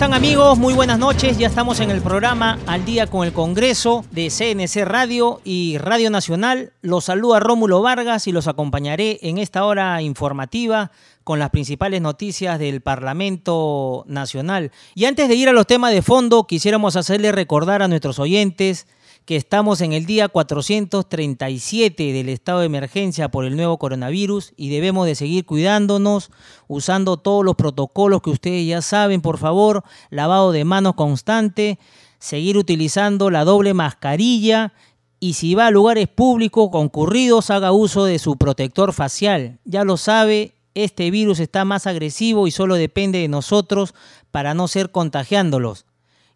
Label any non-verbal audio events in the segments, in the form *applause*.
Están amigos? Muy buenas noches. Ya estamos en el programa Al día con el Congreso de CNC Radio y Radio Nacional. Los saluda Rómulo Vargas y los acompañaré en esta hora informativa con las principales noticias del Parlamento Nacional. Y antes de ir a los temas de fondo, quisiéramos hacerle recordar a nuestros oyentes que estamos en el día 437 del estado de emergencia por el nuevo coronavirus y debemos de seguir cuidándonos, usando todos los protocolos que ustedes ya saben, por favor, lavado de manos constante, seguir utilizando la doble mascarilla y si va a lugares públicos concurridos, haga uso de su protector facial. Ya lo sabe, este virus está más agresivo y solo depende de nosotros para no ser contagiándolos.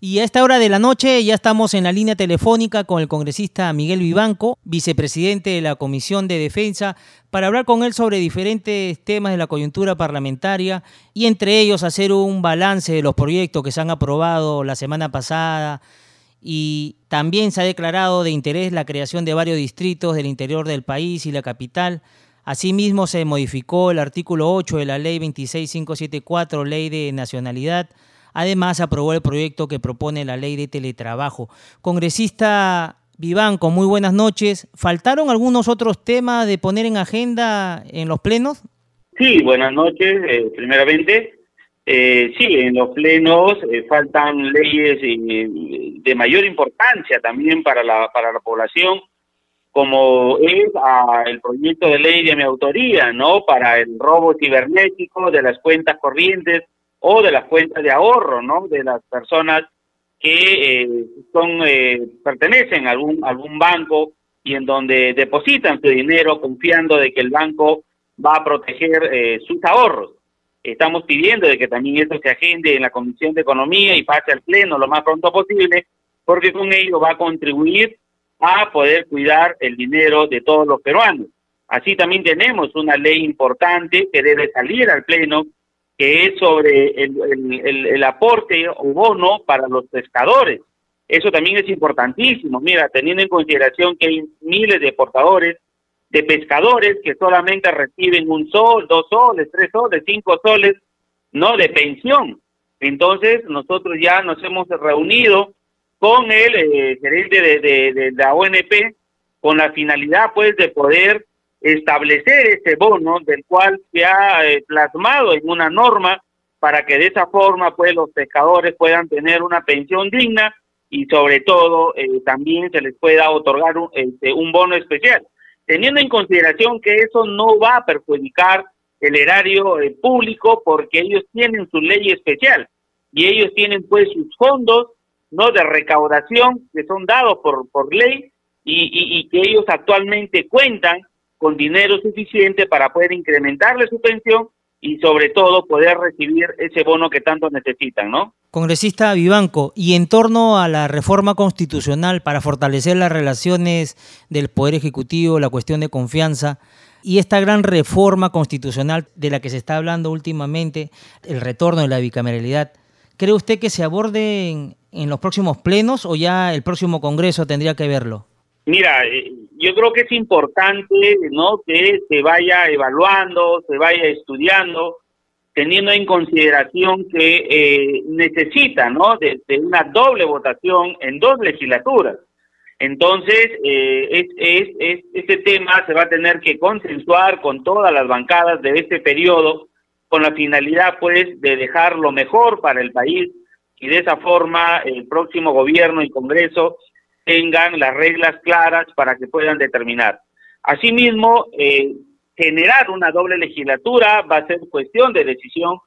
Y a esta hora de la noche ya estamos en la línea telefónica con el congresista Miguel Vivanco, vicepresidente de la Comisión de Defensa, para hablar con él sobre diferentes temas de la coyuntura parlamentaria y entre ellos hacer un balance de los proyectos que se han aprobado la semana pasada y también se ha declarado de interés la creación de varios distritos del interior del país y la capital. Asimismo, se modificó el artículo 8 de la Ley 26574, Ley de Nacionalidad, Además, aprobó el proyecto que propone la ley de teletrabajo. Congresista Vivanco, muy buenas noches. ¿Faltaron algunos otros temas de poner en agenda en los plenos? Sí, buenas noches, eh, primeramente. Eh, sí, en los plenos eh, faltan leyes de mayor importancia también para la, para la población, como es ah, el proyecto de ley de mi autoría, ¿no? Para el robo cibernético de las cuentas corrientes o de las cuentas de ahorro, ¿no? De las personas que eh, son eh, pertenecen a algún algún banco y en donde depositan su dinero confiando de que el banco va a proteger eh, sus ahorros. Estamos pidiendo de que también esto se agende en la Comisión de Economía y pase al Pleno lo más pronto posible, porque con ello va a contribuir a poder cuidar el dinero de todos los peruanos. Así también tenemos una ley importante que debe salir al Pleno que es sobre el, el, aporte o bono para los pescadores. Eso también es importantísimo. Mira, teniendo en consideración que hay miles de portadores, de pescadores que solamente reciben un sol, dos soles, tres soles, cinco soles, no de pensión. Entonces, nosotros ya nos hemos reunido con el eh, gerente de, de la ONP con la finalidad, pues, de poder establecer ese bono del cual se ha eh, plasmado en una norma para que de esa forma pues los pescadores puedan tener una pensión digna y sobre todo eh, también se les pueda otorgar un, este, un bono especial, teniendo en consideración que eso no va a perjudicar el erario eh, público porque ellos tienen su ley especial y ellos tienen pues sus fondos no de recaudación que son dados por por ley y, y que ellos actualmente cuentan con dinero suficiente para poder incrementarle su pensión y sobre todo poder recibir ese bono que tanto necesitan, ¿no? Congresista Vivanco, y en torno a la reforma constitucional para fortalecer las relaciones del Poder Ejecutivo, la cuestión de confianza, y esta gran reforma constitucional de la que se está hablando últimamente, el retorno de la bicameralidad, ¿cree usted que se aborde en, en los próximos plenos o ya el próximo Congreso tendría que verlo? Mira, eh, yo creo que es importante, ¿no? Que se vaya evaluando, se vaya estudiando, teniendo en consideración que eh, necesita, ¿no? De, una doble votación en dos legislaturas. Entonces, eh, es, es, es, este tema se va a tener que consensuar con todas las bancadas de este periodo, con la finalidad, pues, de dejar lo mejor para el país y de esa forma el próximo gobierno y Congreso tengan las reglas claras para que puedan determinar. Asimismo, eh, generar una doble legislatura va a ser cuestión de decisión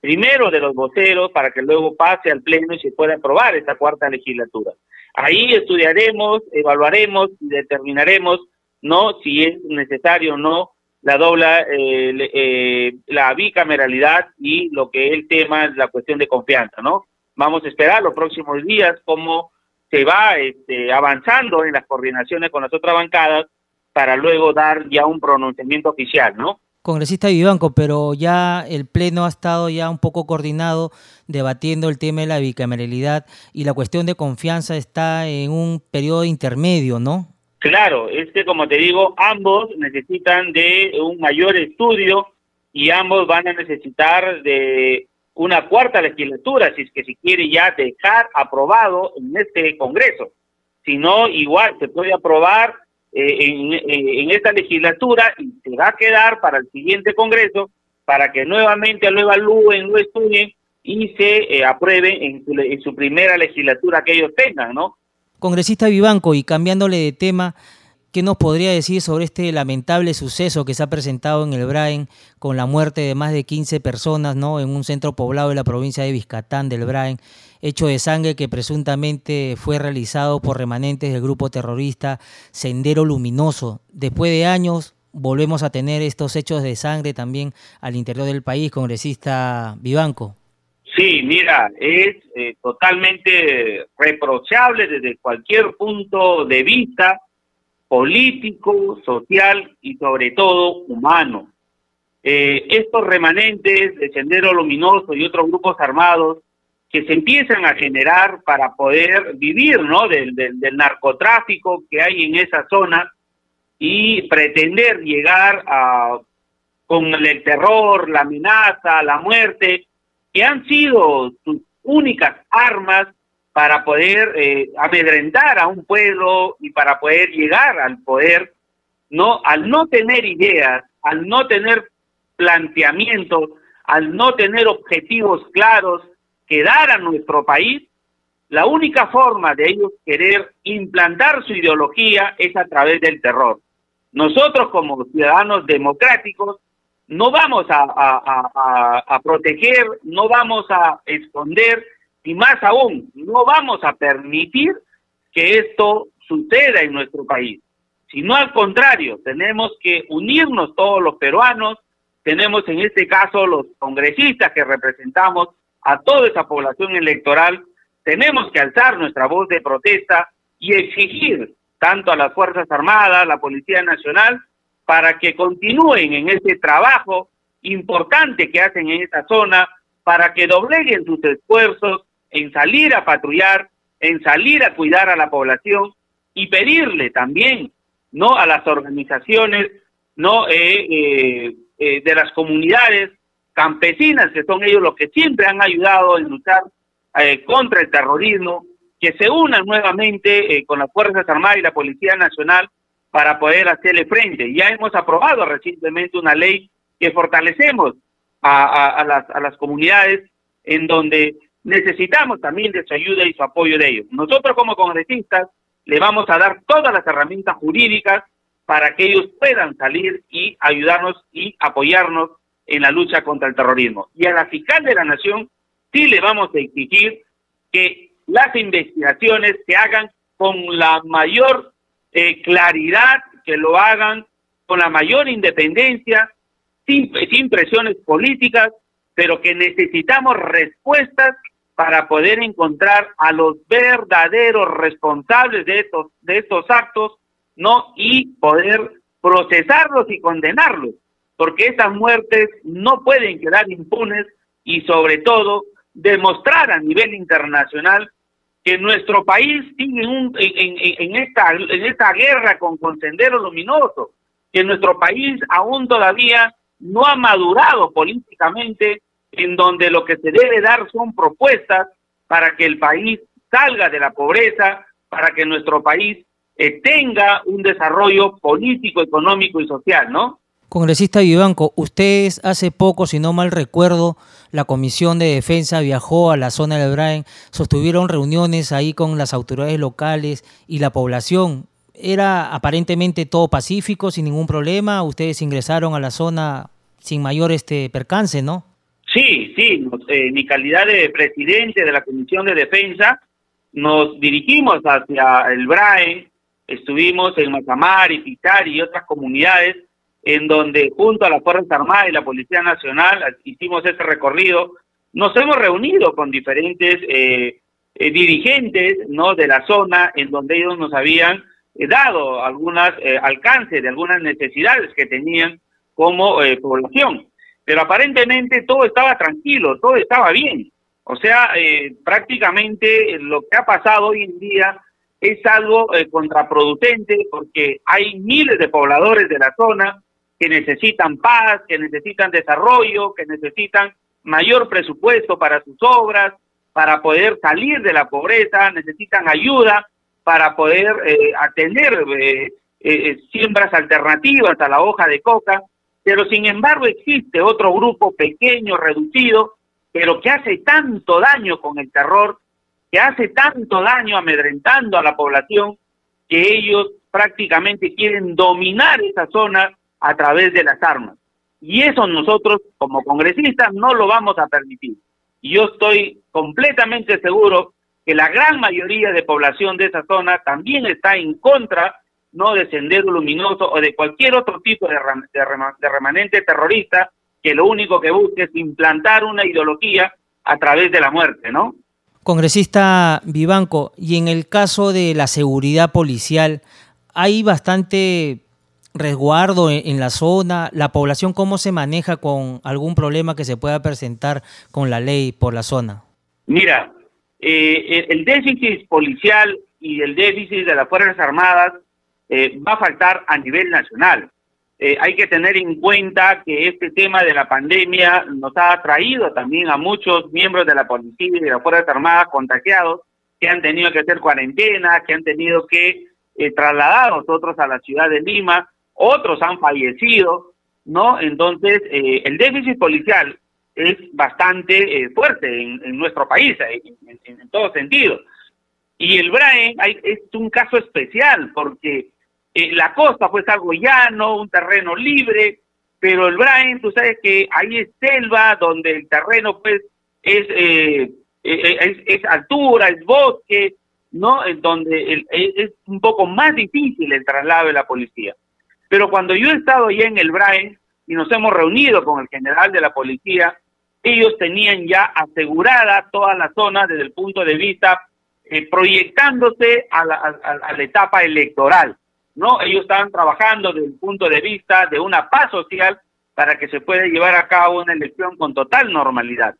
primero de los voceros para que luego pase al Pleno y se pueda aprobar esta cuarta legislatura. Ahí estudiaremos, evaluaremos y determinaremos no si es necesario o no la doble, eh, eh, la bicameralidad y lo que el tema es la cuestión de confianza, ¿no? Vamos a esperar los próximos días cómo se va este, avanzando en las coordinaciones con las otras bancadas para luego dar ya un pronunciamiento oficial, ¿no? Congresista Vivanco, pero ya el Pleno ha estado ya un poco coordinado debatiendo el tema de la bicameralidad y la cuestión de confianza está en un periodo intermedio, ¿no? Claro, es que como te digo, ambos necesitan de un mayor estudio y ambos van a necesitar de una cuarta legislatura, si es que se quiere ya dejar aprobado en este Congreso. Si no, igual se puede aprobar eh, en, eh, en, esta legislatura y se va a quedar para el siguiente Congreso para que nuevamente lo evalúen, lo estudien y se eh, aprueben en en su primera legislatura que ellos tengan, ¿no? Congresista Vivanco, y cambiándole de tema, ¿Qué nos podría decir sobre este lamentable suceso que se ha presentado en el Braen con la muerte de más de 15 personas ¿no? en un centro poblado de la provincia de Vizcatán del Braen, hecho de sangre que presuntamente fue realizado por remanentes del grupo terrorista Sendero Luminoso? Después de años volvemos a tener estos hechos de sangre también al interior del país, congresista Vivanco. Sí, mira, es eh, totalmente reprochable desde cualquier punto de vista político, social y sobre todo humano. Eh, estos remanentes de Sendero Luminoso y otros grupos armados que se empiezan a generar para poder vivir ¿no? del, del, narcotráfico que hay en esa zona y pretender llegar a, con el terror, la amenaza, la muerte, que han sido sus únicas armas para poder eh, amedrentar a un pueblo y para poder llegar al poder, no, al no tener ideas, al no tener planteamientos, al no tener objetivos claros que dar a nuestro país, la única forma de ellos querer implantar su ideología es a través del terror. Nosotros como ciudadanos democráticos no vamos a, a, a, a proteger, no vamos a esconder, y más aún, no vamos a permitir que esto suceda en nuestro país, sino al contrario, tenemos que unirnos todos los peruanos, tenemos en este caso los congresistas que representamos a toda esa población electoral, tenemos que alzar nuestra voz de protesta y exigir tanto a las Fuerzas Armadas, la Policía Nacional, para que continúen en ese trabajo importante que hacen en esta zona, para que dobleguen sus esfuerzos en salir a patrullar, en salir a cuidar a la población y pedirle también no a las organizaciones no eh, eh, eh, de las comunidades campesinas que son ellos los que siempre han ayudado en luchar contra el terrorismo que se unan nuevamente con las fuerzas armadas y la policía nacional para poder hacerle frente. Ya hemos aprobado recientemente una ley que fortalecemos a, las, a las comunidades en donde necesitamos también de su ayuda y su apoyo de ellos. Nosotros como congresistas le vamos a dar todas las herramientas jurídicas para que ellos puedan salir y ayudarnos y apoyarnos en la lucha contra el terrorismo. Y a la fiscal de la Nación sí le vamos a exigir que las investigaciones se hagan con la mayor eh, claridad, que lo hagan con la mayor independencia, sin, sin presiones políticas, pero que necesitamos respuestas para poder encontrar a los verdaderos responsables de estos, de estos actos, ¿no? Y poder procesarlos y condenarlos, porque esas muertes no pueden quedar impunes y sobre todo demostrar a nivel internacional que nuestro país sigue en, un, en, en, esta, en esta guerra con, con Sendero Luminoso, que nuestro país aún todavía no ha madurado políticamente en donde lo que se debe dar son propuestas para que el país salga de la pobreza, para que nuestro país eh, tenga un desarrollo político, económico y social, ¿no? Congresista Vivanco, ustedes hace poco, si no mal recuerdo, la Comisión de Defensa viajó a la zona del Brain, sostuvieron reuniones ahí con las autoridades locales y la población. Era aparentemente todo pacífico, sin ningún problema. Ustedes ingresaron a la zona sin mayor este percance, ¿no? Sí, sí, en mi calidad de presidente de la Comisión de Defensa, nos dirigimos hacia el BRAE, estuvimos en y Pitar y otras comunidades en donde junto a las Fuerzas Armadas y la Policía Nacional hicimos ese recorrido nos hemos reunido con diferentes eh, eh, dirigentes no de la zona en donde ellos nos habían eh, dado algunas alcances de algunas necesidades que tenían como población. Pero aparentemente todo estaba tranquilo, todo estaba bien. O sea, prácticamente lo que ha pasado hoy en día es algo contraproducente porque hay miles de pobladores de la zona que necesitan paz, que necesitan desarrollo, que necesitan mayor presupuesto para sus obras, para poder salir de la pobreza, necesitan ayuda para poder eh, atender eh, eh, siembras alternativas a la hoja de coca, pero sin embargo existe otro grupo pequeño, reducido, pero que hace tanto daño con el terror, que hace tanto daño amedrentando a la población, que ellos prácticamente quieren dominar esa zona a través de las armas. Y eso nosotros como congresistas no lo vamos a permitir. Y yo estoy completamente seguro que la gran mayoría de población de esa zona también está en contra no de Sendero Luminoso o de cualquier otro tipo de, remanente terrorista que lo único que busque es implantar una ideología a través de la muerte, ¿no? Congresista Vivanco, y en el caso de la seguridad policial, hay bastante resguardo en, la zona? ¿La población cómo se maneja con algún problema que se pueda presentar con la ley por la zona? Mira, eh, el déficit policial y el déficit de las Fuerzas Armadas eh, va a faltar a nivel nacional. Eh, hay que tener en cuenta que este tema de la pandemia nos ha traído también a muchos miembros de la policía y de las Fuerzas Armadas contagiados que han tenido que hacer cuarentena, que han tenido que trasladar a nosotros a la ciudad de Lima otros han fallecido, ¿no? Entonces, eh, el déficit policial es bastante eh, fuerte en, nuestro país, eh, en, en, todo sentido. Y el Braen es un caso especial porque la costa pues algo llano, un terreno libre, pero el Braen, tú sabes que ahí es selva, donde el terreno pues es, es, es, altura, es bosque, ¿no? Donde es un poco más difícil el traslado de la policía. Pero cuando yo he estado allá en el Brain y nos hemos reunido con el general de la policía, ellos tenían ya asegurada toda la zona desde el punto de vista eh, proyectándose a la, etapa electoral. ¿No? Ellos estaban trabajando desde el punto de vista de una paz social para que se pueda llevar a cabo una elección con total normalidad,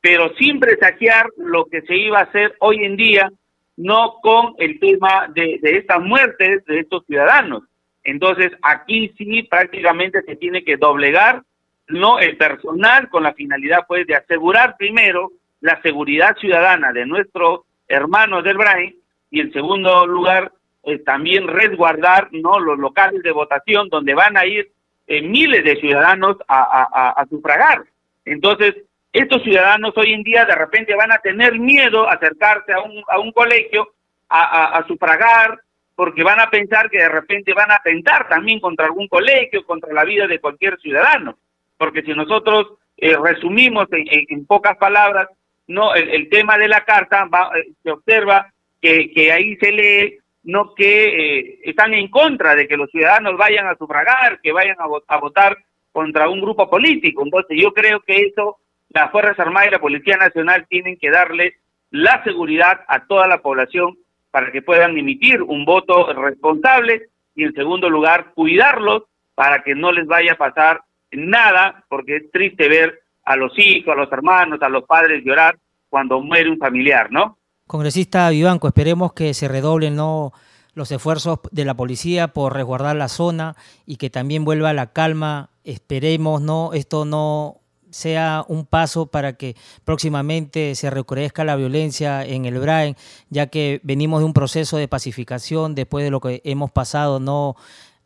pero sin presagiar lo que se iba a hacer hoy en día, no con el tema de estas muertes de estos ciudadanos, entonces, aquí sí prácticamente se tiene que doblegar no el personal con la finalidad pues de asegurar primero la seguridad ciudadana de nuestros hermanos del Brain y en segundo lugar eh, también resguardar no los locales de votación donde van a ir eh, miles de ciudadanos a, sufragar. Entonces, estos ciudadanos hoy en día de repente van a tener miedo a acercarse a un, a un colegio a, a sufragar porque van a pensar que de repente van a atentar también contra algún colegio, contra la vida de cualquier ciudadano. Porque si nosotros eh, resumimos en, pocas palabras, no el, tema de la carta, va, eh, se observa que, que, ahí se lee no que eh, están en contra de que los ciudadanos vayan a sufragar, que vayan a, a votar contra un grupo político. Entonces yo creo que eso las Fuerzas Armadas y la Policía Nacional tienen que darle la seguridad a toda la población para que puedan emitir un voto responsable y en segundo lugar cuidarlos para que no les vaya a pasar nada, porque es triste ver a los hijos, a los hermanos, a los padres llorar cuando muere un familiar, ¿no? Congresista Vivanco, esperemos que se redoblen los esfuerzos de la policía por resguardar la zona y que también vuelva la calma. Esperemos, ¿no? Esto no sea un paso para que próximamente se recrudezca la violencia en el Brain, ya que venimos de un proceso de pacificación después de lo que hemos pasado no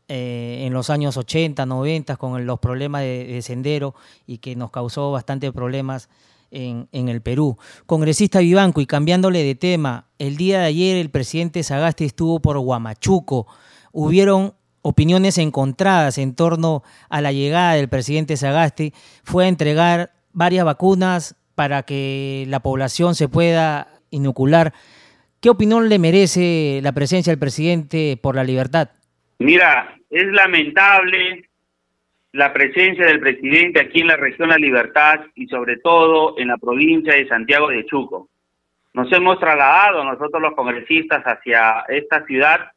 eh, en los años 80, 90 con los problemas de, sendero y que nos causó bastante problemas en, el Perú. Congresista Vivanco, y cambiándole de tema, el día de ayer el presidente Sagasti estuvo por Huamachuco. Hubieron opiniones encontradas en torno a la llegada del presidente Sagasti fue a entregar varias vacunas para que la población se pueda inocular. ¿Qué opinión le merece la presencia del presidente por la libertad? Mira, es lamentable la presencia del presidente aquí en la región La Libertad y sobre todo en la provincia de Santiago de Chuco. Nos hemos trasladado nosotros los congresistas hacia esta ciudad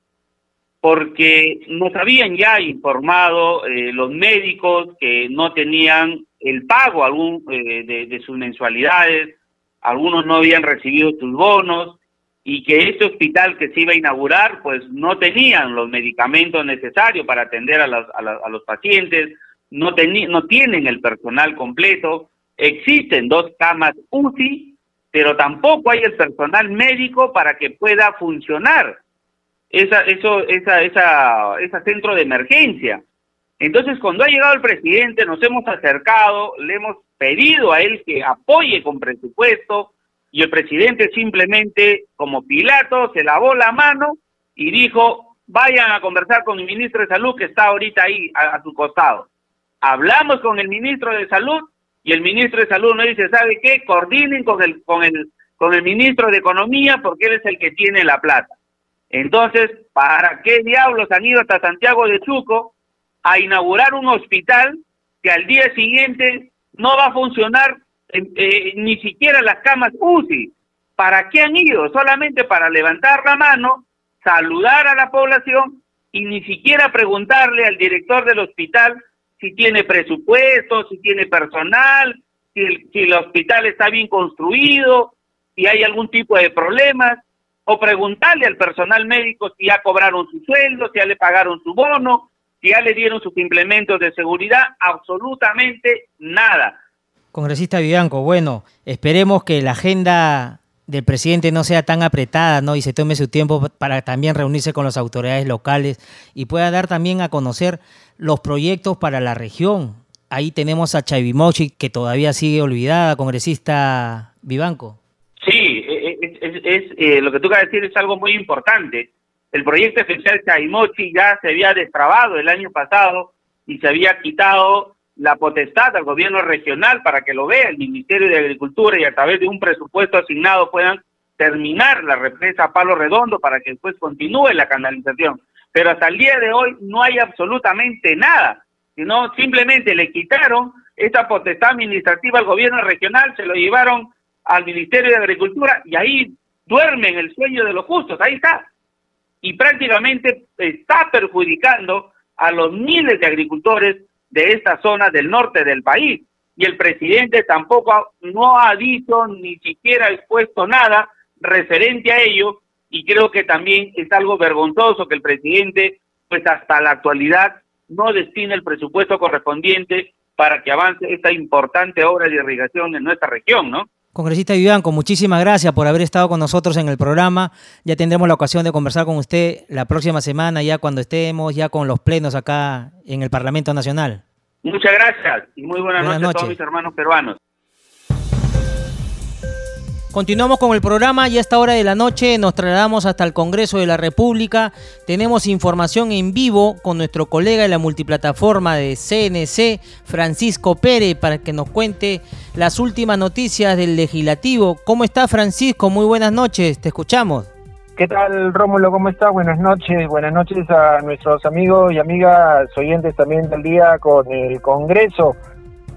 porque nos habían ya informado eh, los médicos que no tenían el pago algún, eh, de, sus mensualidades, algunos no habían recibido sus bonos y que este hospital que se iba a inaugurar pues no tenían los medicamentos necesarios para atender a los, a, los pacientes, no, no tienen el personal completo, existen dos camas UCI, pero tampoco hay el personal médico para que pueda funcionar esa, eso, esa, esa, ese centro de emergencia. Entonces, cuando ha llegado el presidente, nos hemos acercado, le hemos pedido a él que apoye con presupuesto, y el presidente simplemente, como Pilato, se lavó la mano y dijo, vayan a conversar con el ministro de Salud que está ahorita ahí a, su costado. Hablamos con el ministro de Salud y el ministro de Salud nos dice, ¿sabe qué? Coordinen con el, con el, con el ministro de Economía porque él es el que tiene la plata. Entonces, ¿para qué diablos han ido hasta Santiago de Chuco a inaugurar un hospital que al día siguiente no va a funcionar eh, ni siquiera las camas UCI. ¿Para qué han ido? Solamente para levantar la mano, saludar a la población y ni siquiera preguntarle al director del hospital si tiene presupuesto, si tiene personal, si el, si el hospital está bien construido, si hay algún tipo de problemas, o preguntarle al personal médico si ya cobraron su sueldo, si ya le pagaron su bono, si ya le dieron sus implementos de seguridad, absolutamente nada. Congresista Vivanco, bueno, esperemos que la agenda del presidente no sea tan apretada, ¿no? Y se tome su tiempo para también reunirse con las autoridades locales y pueda dar también a conocer los proyectos para la región. Ahí tenemos a Chavimochi, que todavía sigue olvidada, congresista Vivanco. Sí, e, e, es, eh, lo que tú acabas de decir es algo muy importante. El proyecto especial Chavimochi ya se había destrabado el año pasado y se había quitado la potestad al gobierno regional para que lo vea el Ministerio de Agricultura y a través de un presupuesto asignado puedan terminar la represa Palo Redondo para que después continúe la canalización. Pero hasta el día de hoy no hay absolutamente nada, sino simplemente le quitaron esa potestad administrativa al gobierno regional, se lo llevaron al Ministerio de Agricultura y ahí duermen el sueño de los justos, ahí está. Y prácticamente está perjudicando a los miles de agricultores de esta zona del norte del país. Y el presidente tampoco no ha dicho ni siquiera expuesto nada referente a ello. Y creo que también es algo vergonzoso que el presidente, pues hasta la actualidad, no destine el presupuesto correspondiente para que avance esta importante obra de irrigación en nuestra región, ¿no? Congresista Vivanco, muchísimas gracias por haber estado con nosotros en el programa. Ya tendremos la ocasión de conversar con usted la próxima semana, ya cuando estemos ya con los plenos acá en el Parlamento Nacional. Muchas gracias y muy buenas, noches, a todos mis hermanos peruanos. Continuamos con el programa y a esta hora de la noche nos trasladamos hasta el Congreso de la República. Tenemos información en vivo con nuestro colega de la multiplataforma de CNC, Francisco Pérez, para que nos cuente las últimas noticias del legislativo. ¿Cómo está Francisco? Muy buenas noches, te escuchamos. ¿Qué tal, Rómulo? ¿Cómo estás? Buenas noches. Buenas noches a nuestros amigos y amigas oyentes también del día con el Congreso.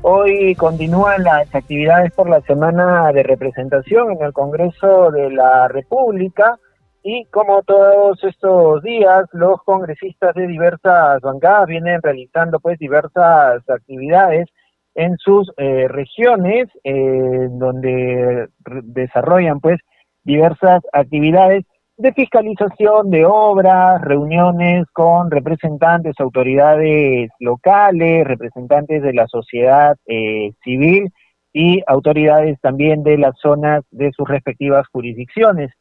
Hoy continúan las actividades por la semana de representación en el Congreso de la República y como todos estos días los congresistas de diversas bancadas vienen realizando pues diversas actividades en sus eh, regiones eh, donde desarrollan pues diversas actividades de fiscalización de obras, reuniones con representantes, autoridades locales, representantes de la sociedad eh, civil y autoridades también de las zonas de sus respectivas jurisdicciones.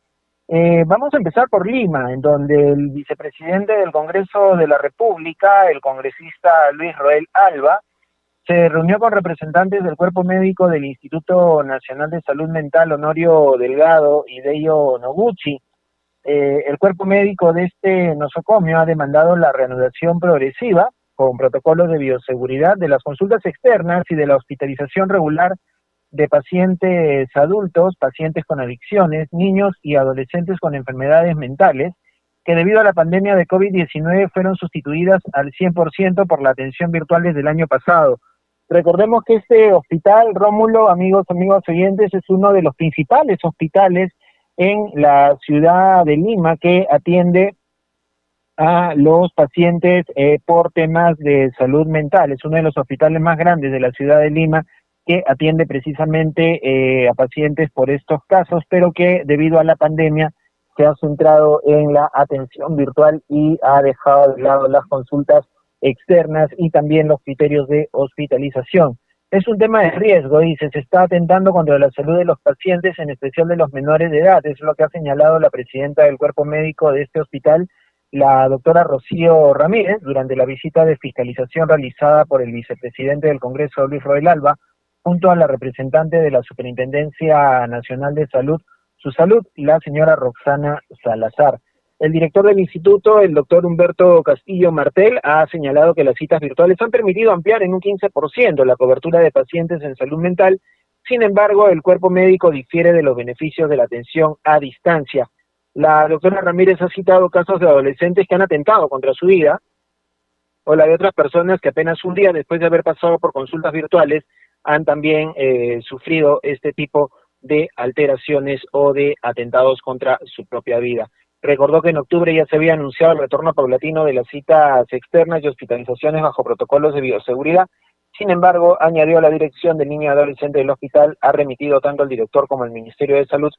Eh, vamos a empezar por Lima, en donde el vicepresidente del Congreso de la República, el congresista Luis Roel Alba, se reunió con representantes del cuerpo médico del Instituto Nacional de Salud Mental Honorio Delgado y Deyo Noguchi, eh, el cuerpo médico de este nosocomio ha demandado la reanudación progresiva con protocolos de bioseguridad de las consultas externas y de la hospitalización regular de pacientes adultos, pacientes con adicciones, niños y adolescentes con enfermedades mentales que debido a la pandemia de COVID-19 fueron sustituidas al 100% por la atención virtual desde el año pasado. Recordemos que este hospital, Rómulo, amigos, amigos oyentes, es uno de los principales hospitales en la ciudad de Lima que atiende a los pacientes eh, por temas de salud mental. Es uno de los hospitales más grandes de la ciudad de Lima que atiende precisamente eh, a pacientes por estos casos, pero que debido a la pandemia se ha centrado en la atención virtual y ha dejado de lado las consultas externas y también los criterios de hospitalización. Es un tema de riesgo, dice, se está atentando contra la salud de los pacientes, en especial de los menores de edad. Es lo que ha señalado la presidenta del cuerpo médico de este hospital, la doctora Rocío Ramírez, durante la visita de fiscalización realizada por el vicepresidente del Congreso, Luis Roel Alba, junto a la representante de la Superintendencia Nacional de Salud, su salud, la señora Roxana Salazar. El director del instituto, el doctor Humberto Castillo Martel, ha señalado que las citas virtuales han permitido ampliar en un 15% la cobertura de pacientes en salud mental. Sin embargo, el cuerpo médico difiere de los beneficios de la atención a distancia. La doctora Ramírez ha citado casos de adolescentes que han atentado contra su vida, o la de otras personas que apenas un día después de haber pasado por consultas virtuales han también eh, sufrido este tipo de alteraciones o de atentados contra su propia vida. Recordó que en octubre ya se había anunciado el retorno paulatino de las citas externas y hospitalizaciones bajo protocolos de bioseguridad. Sin embargo, añadió la dirección del niño adolescente del hospital, ha remitido tanto al director como al Ministerio de Salud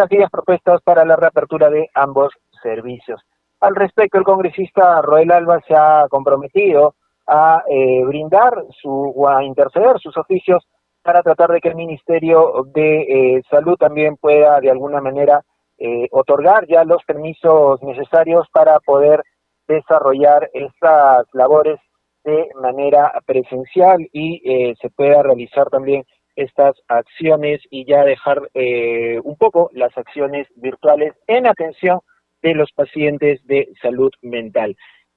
aquellas propuestas para la reapertura de ambos servicios. Al respecto, el congresista Roel Alba se ha comprometido a eh, brindar su, o a interceder sus oficios para tratar de que el Ministerio de eh, Salud también pueda de alguna manera eh, otorgar ya los permisos necesarios para poder desarrollar estas labores de manera presencial y eh, se pueda realizar también estas acciones y ya dejar un poco las acciones virtuales en atención de los pacientes de salud mental.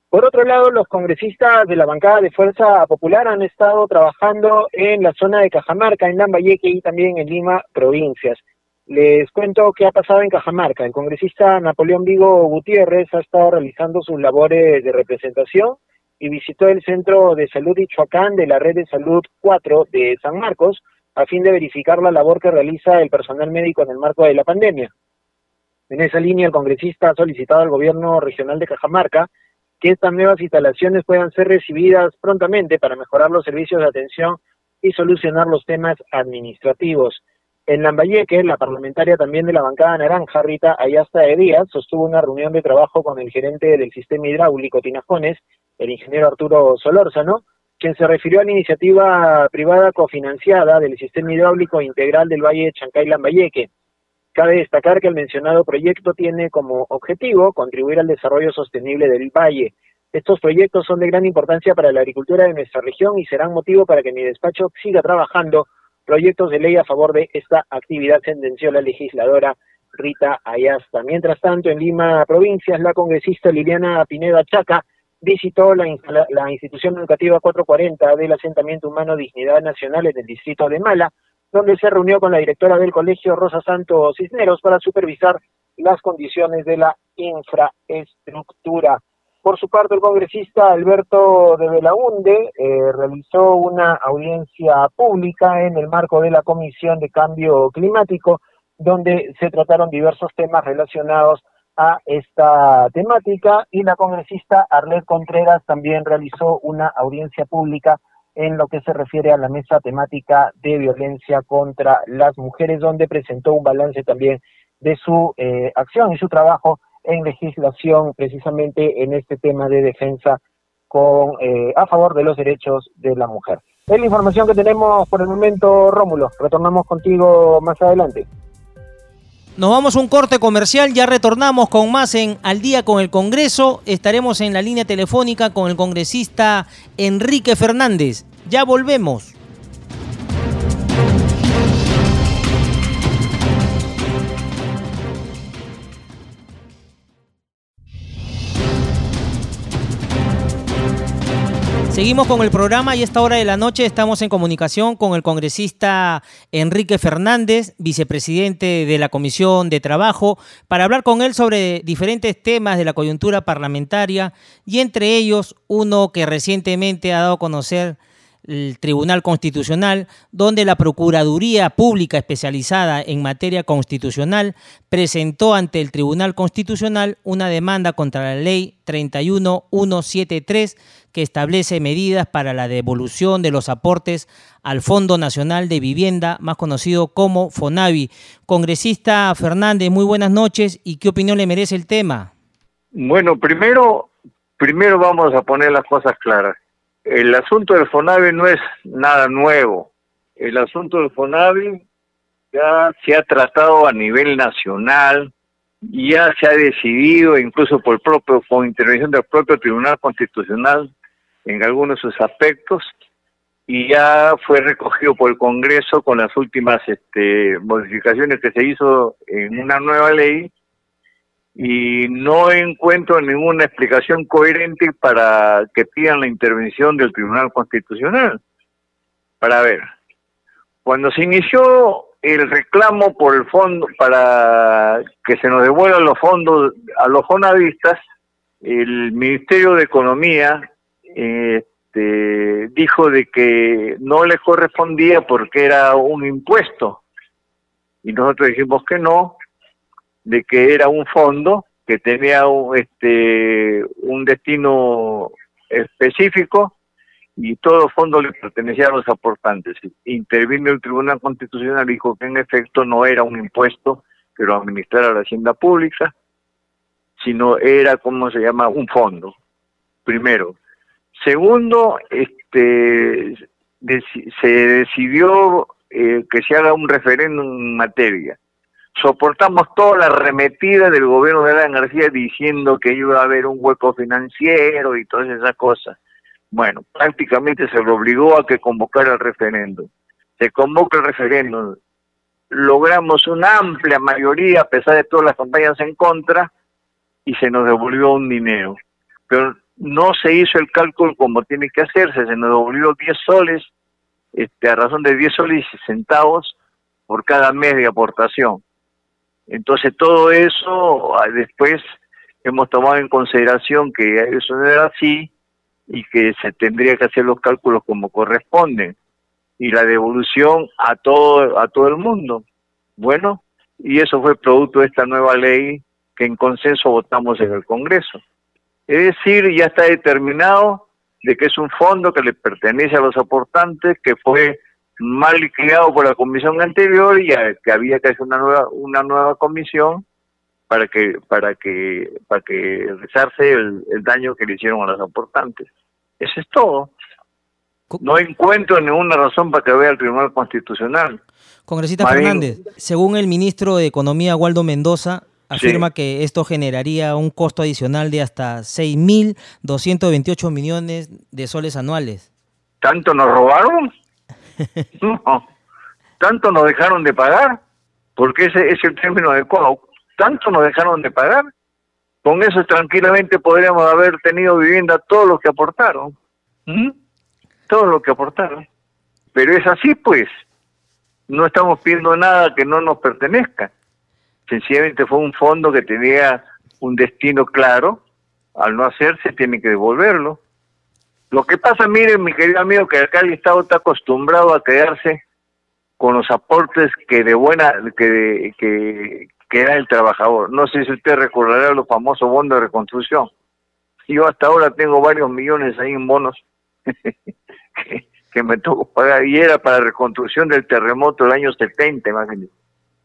Por otro lado, los congresistas de la bancada de Fuerza Popular han estado trabajando en la zona de Cajamarca, en Lambayeque y también en Lima, provincias. Les cuento qué ha pasado en Cajamarca. El congresista Napoleón Vigo Gutiérrez ha estado realizando sus labores de representación y visitó el Centro de Salud Ichuacán de la Red de Salud 4 de San Marcos a fin de verificar la labor que realiza el personal médico en el marco de la pandemia. En esa línea, el congresista ha solicitado al gobierno regional de Cajamarca que estas nuevas instalaciones puedan ser recibidas prontamente para mejorar los servicios de atención y solucionar los temas administrativos. En Lambayeque, la parlamentaria también de la bancada naranja, Rita Ayasta de Díaz, sostuvo una reunión de trabajo con el gerente del sistema hidráulico Tinajones, el ingeniero Arturo Solórzano, quien se refirió a la iniciativa privada cofinanciada del sistema hidráulico integral del Valle de Chancay-Lambayeque, Cabe destacar que el mencionado proyecto tiene como objetivo contribuir al desarrollo sostenible del valle. Estos proyectos son de gran importancia para la agricultura de nuestra región y serán motivo para que mi despacho siga trabajando proyectos de ley a favor de esta actividad, sentenció la legisladora Rita Ayasta. Mientras tanto, en Lima, provincias, la congresista Liliana Pineda Chaca visitó la, la institución educativa 440 del asentamiento humano Dignidad Nacional en el distrito de Mala, donde se reunió con la directora del colegio Rosa Santos Cisneros para supervisar las condiciones de la infraestructura. Por su parte, el congresista Alberto de Belaunde eh, realizó una audiencia pública en el marco de la Comisión de Cambio Climático, donde se trataron diversos temas relacionados a esta temática y la congresista Arlet Contreras también realizó una audiencia pública en lo que se refiere a la mesa temática de violencia contra las mujeres, donde presentó un balance también de su eh, acción y su trabajo en legislación precisamente en este tema de defensa eh, a favor de los derechos de la mujer. Es la información que tenemos por el momento, Rómulo. Retornamos contigo más adelante. Nos vamos a un corte comercial, ya retornamos con más en Al día con el Congreso. Estaremos en la línea telefónica con el congresista Enrique Fernández. Ya volvemos. Seguimos con el programa y a esta hora de la noche estamos en comunicación con el congresista Enrique Fernández, vicepresidente de la Comisión de Trabajo, para hablar con él sobre diferentes temas de la coyuntura parlamentaria y entre ellos uno que recientemente ha dado a conocer el Tribunal Constitucional, donde la Procuraduría Pública especializada en materia constitucional presentó ante el Tribunal Constitucional una demanda contra la Ley 31173 que establece medidas para la devolución de los aportes al Fondo Nacional de Vivienda, más conocido como FONAVI. Congresista Fernández, muy buenas noches y qué opinión le merece el tema. Bueno, primero, primero vamos a poner las cosas claras el asunto del FONAVI no es nada nuevo. El asunto del FONAVI ya se ha tratado a nivel nacional, ya se ha decidido, incluso por propio, con intervención del propio Tribunal Constitucional en algunos de sus aspectos, y ya fue recogido por el Congreso con las últimas este, modificaciones que se hizo en una nueva ley y no encuentro ninguna explicación coherente para que pidan la intervención del Tribunal Constitucional. Para ver, cuando se inició el reclamo por el fondo para que se nos devuelvan los fondos a los jonavistas, el Ministerio de Economía este, dijo de que no le correspondía porque era un impuesto. Y nosotros dijimos que no, de que era un fondo que tenía un, este, un destino específico y todo fondo le pertenecía a los aportantes. Intervino el Tribunal Constitucional y dijo que en efecto no era un impuesto que lo administrara la Hacienda Pública, sino era, ¿cómo se llama?, un fondo, primero. Segundo, este, se decidió eh, que se haga un referéndum en materia soportamos toda la arremetida del gobierno de la energía diciendo que iba a haber un hueco financiero y todas esas cosas. Bueno, prácticamente se lo obligó a que convocara el referéndum. Se convoca el referéndum. Logramos una amplia mayoría, a pesar de todas las campañas en contra, y se nos devolvió un dinero. Pero no se hizo el cálculo como tiene que hacerse, se nos devolvió 10 soles, este, a razón de 10 soles y centavos por cada mes de aportación. Entonces todo eso ah, después hemos tomado en consideración que eso no era así y que se tendría que hacer los cálculos como corresponden y la devolución a todo a todo el mundo. Bueno, y eso fue producto de esta nueva ley que en consenso votamos en el Congreso. Es decir, ya está determinado de que es un fondo que le pertenece a los aportantes, que fue mal liquidado por la comisión anterior y que había que hacer una nueva una nueva comisión para que para que para que rezarse el, daño que le hicieron a los aportantes. Eso es todo. No encuentro ninguna razón para que vea el Tribunal Constitucional. Congresista Fernández, según el ministro de Economía, Waldo Mendoza, afirma que esto generaría un costo adicional de hasta 6.228 millones de soles anuales. ¿Tanto nos robaron? *laughs* No, tanto nos dejaron de pagar, porque ese es el término adecuado. Tanto nos dejaron de pagar. Con eso tranquilamente podríamos haber tenido vivienda todos los que aportaron. ¿Mm? Todos los que aportaron. Pero es así, pues. No estamos pidiendo nada que no nos pertenezca. Sencillamente fue un fondo que tenía un destino claro. Al no hacerse, tiene que devolverlo. Lo que pasa, miren, mi querido amigo, que acá el Estado está acostumbrado a quedarse con los aportes que de buena, que, que, que era el trabajador. No sé si usted recordará los famosos bonos de reconstrucción. Yo hasta ahora tengo varios millones ahí en bonos *laughs* que, me tocó pagar y era para reconstrucción del terremoto del año 70, imagínense.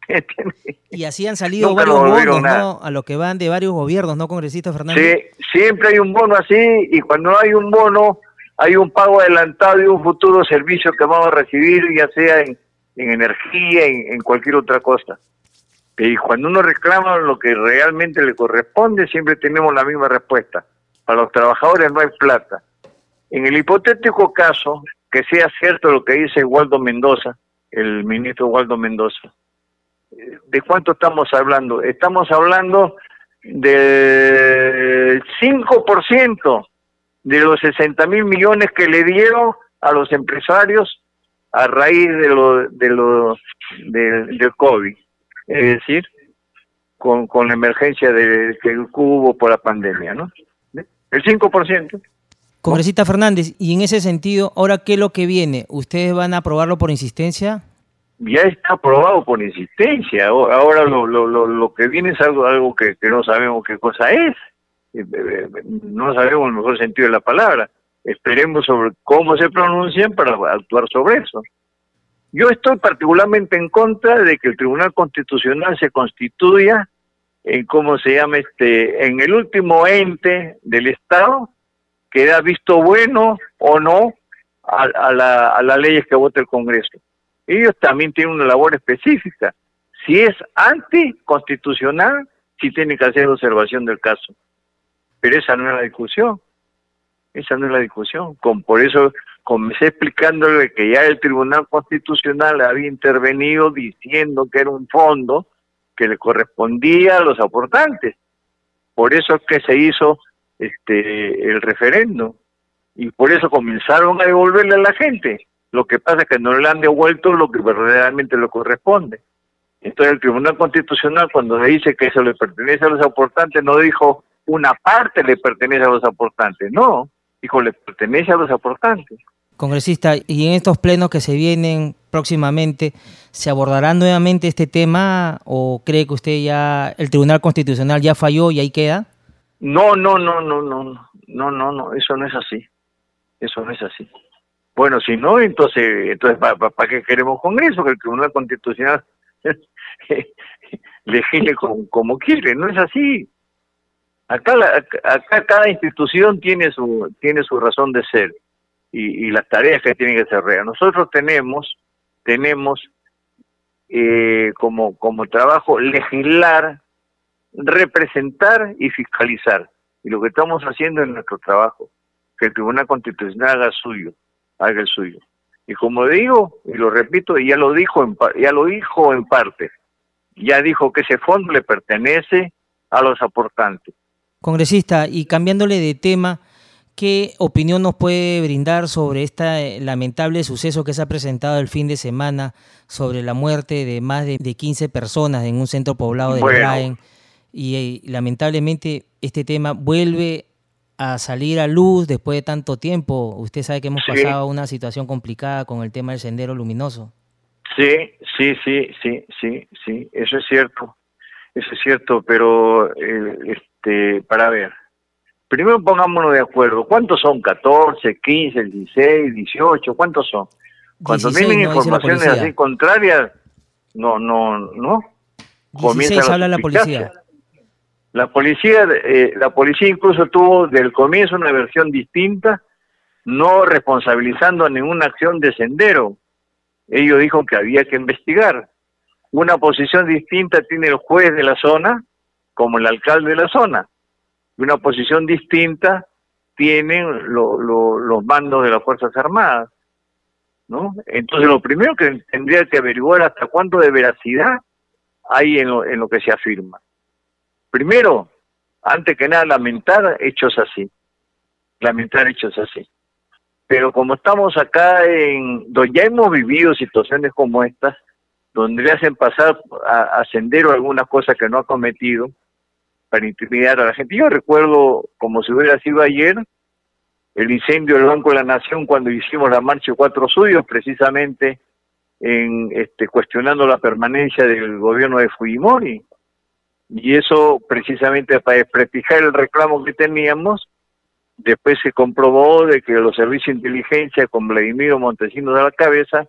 *laughs* y así han salido varios bonos, ¿no? A lo que van de varios gobiernos, ¿no, congresista Fernández? Sí, siempre hay un bono así y cuando hay un bono hay un pago adelantado y un futuro servicio que vamos a recibir, ya sea en, energía, en, en, cualquier otra cosa. Y cuando uno reclama lo que realmente le corresponde, siempre tenemos la misma respuesta. Para los trabajadores no hay plata. En el hipotético caso, que sea cierto lo que dice Waldo Mendoza, el ministro Waldo Mendoza, ¿de cuánto estamos hablando? Estamos hablando del 5% de los 60 mil millones que le dieron a los empresarios a raíz de lo, de lo del COVID. Es decir, con, con la emergencia de, que hubo por la pandemia, ¿no? El 5%. Congresista Fernández, y en ese sentido, ¿ahora qué es lo que viene? ¿Ustedes van a aprobarlo por insistencia? Ya está aprobado por insistencia. Ahora lo, lo, lo, que viene es algo, algo que, no sabemos qué cosa es. Eh, eh, eh, no sabemos el mejor sentido de la palabra. Esperemos sobre cómo se pronuncian para actuar sobre eso. Yo estoy particularmente en contra de que el Tribunal Constitucional se constituya en cómo se llama este, en el último ente del Estado que da visto bueno o no a, a las leyes que vota el Congreso. Ellos también tienen una labor específica. Si es anticonstitucional, sí tienen que hacer observación del caso. Pero esa no es la discusión. Esa no es la discusión. Con, por eso comencé explicándole que ya el Tribunal Constitucional había intervenido diciendo que era un fondo que le correspondía a los aportantes. Por eso es que se hizo este el referendo y por eso comenzaron a devolverle a la gente. Lo que pasa es que no le han devuelto lo que verdaderamente le corresponde. Entonces el Tribunal Constitucional cuando le dice que eso le pertenece a los aportantes no dijo una parte le pertenece a los aportantes, no, dijo le pertenece a los aportantes. Congresista, y en estos plenos que se vienen próximamente, ¿se abordará nuevamente este tema o cree que usted ya, el Tribunal Constitucional ya falló y ahí queda? No, no, no, no, no, no, no, no, eso no es así. Eso no es así. Bueno, si no, entonces, entonces ¿para, qué queremos Congreso? Que el Tribunal Constitucional *laughs* legisle como, como quiere, no es así. Acá, acá cada institución tiene su, tiene su razón de ser y, las tareas que tiene que hacer. Nosotros tenemos, tenemos eh, como, como trabajo legislar representar y fiscalizar. Y lo que estamos haciendo es nuestro trabajo, que el Tribunal Constitucional haga suyo, haga el suyo. Y como digo, y lo repito, ya lo dijo en, ya lo dijo en parte, ya dijo que ese fondo le pertenece a los aportantes. Congresista, y cambiándole de tema, ¿qué opinión nos puede brindar sobre este lamentable suceso que se ha presentado el fin de semana sobre la muerte de más de, 15 personas en un centro poblado de bueno, y, lamentablemente este tema vuelve a salir a luz después de tanto tiempo. Usted sabe que hemos pasado una situación complicada con el tema del sendero luminoso. Sí, sí, sí, sí, sí, sí, eso es cierto, eso es cierto, pero eh, este, para ver, primero pongámonos de acuerdo, ¿cuántos son? ¿14, 15, 16, 18? ¿Cuántos son? Cuando tienen informaciones así contrarias, no, no, no. 16 habla la policía. La policía, eh, la policía incluso tuvo del comienzo una versión distinta, no responsabilizando a ninguna acción de sendero. Ellos dijo que había que investigar. Una posición distinta tiene el juez de la zona, como el alcalde de la zona. Y una posición distinta tienen los mandos de las Fuerzas Armadas. ¿no? Entonces, lo primero que tendría que averiguar hasta cuánto de veracidad hay en lo, en lo que se afirma. Primero, antes que nada, lamentar hechos así. Lamentar hechos así. Pero como estamos acá en, donde ya hemos vivido situaciones como estas, donde le hacen pasar a, a sendero algunas cosas que no ha cometido para intimidar a la gente. Yo recuerdo, como si hubiera sido ayer, el incendio del Banco de la Nación cuando hicimos la marcha Cuatro Suyos, precisamente en este, cuestionando la permanencia del gobierno de Fujimori y eso precisamente para desprestigiar el reclamo que teníamos, después se comprobó de que los servicios de inteligencia con Vladimiro Montesinos de la cabeza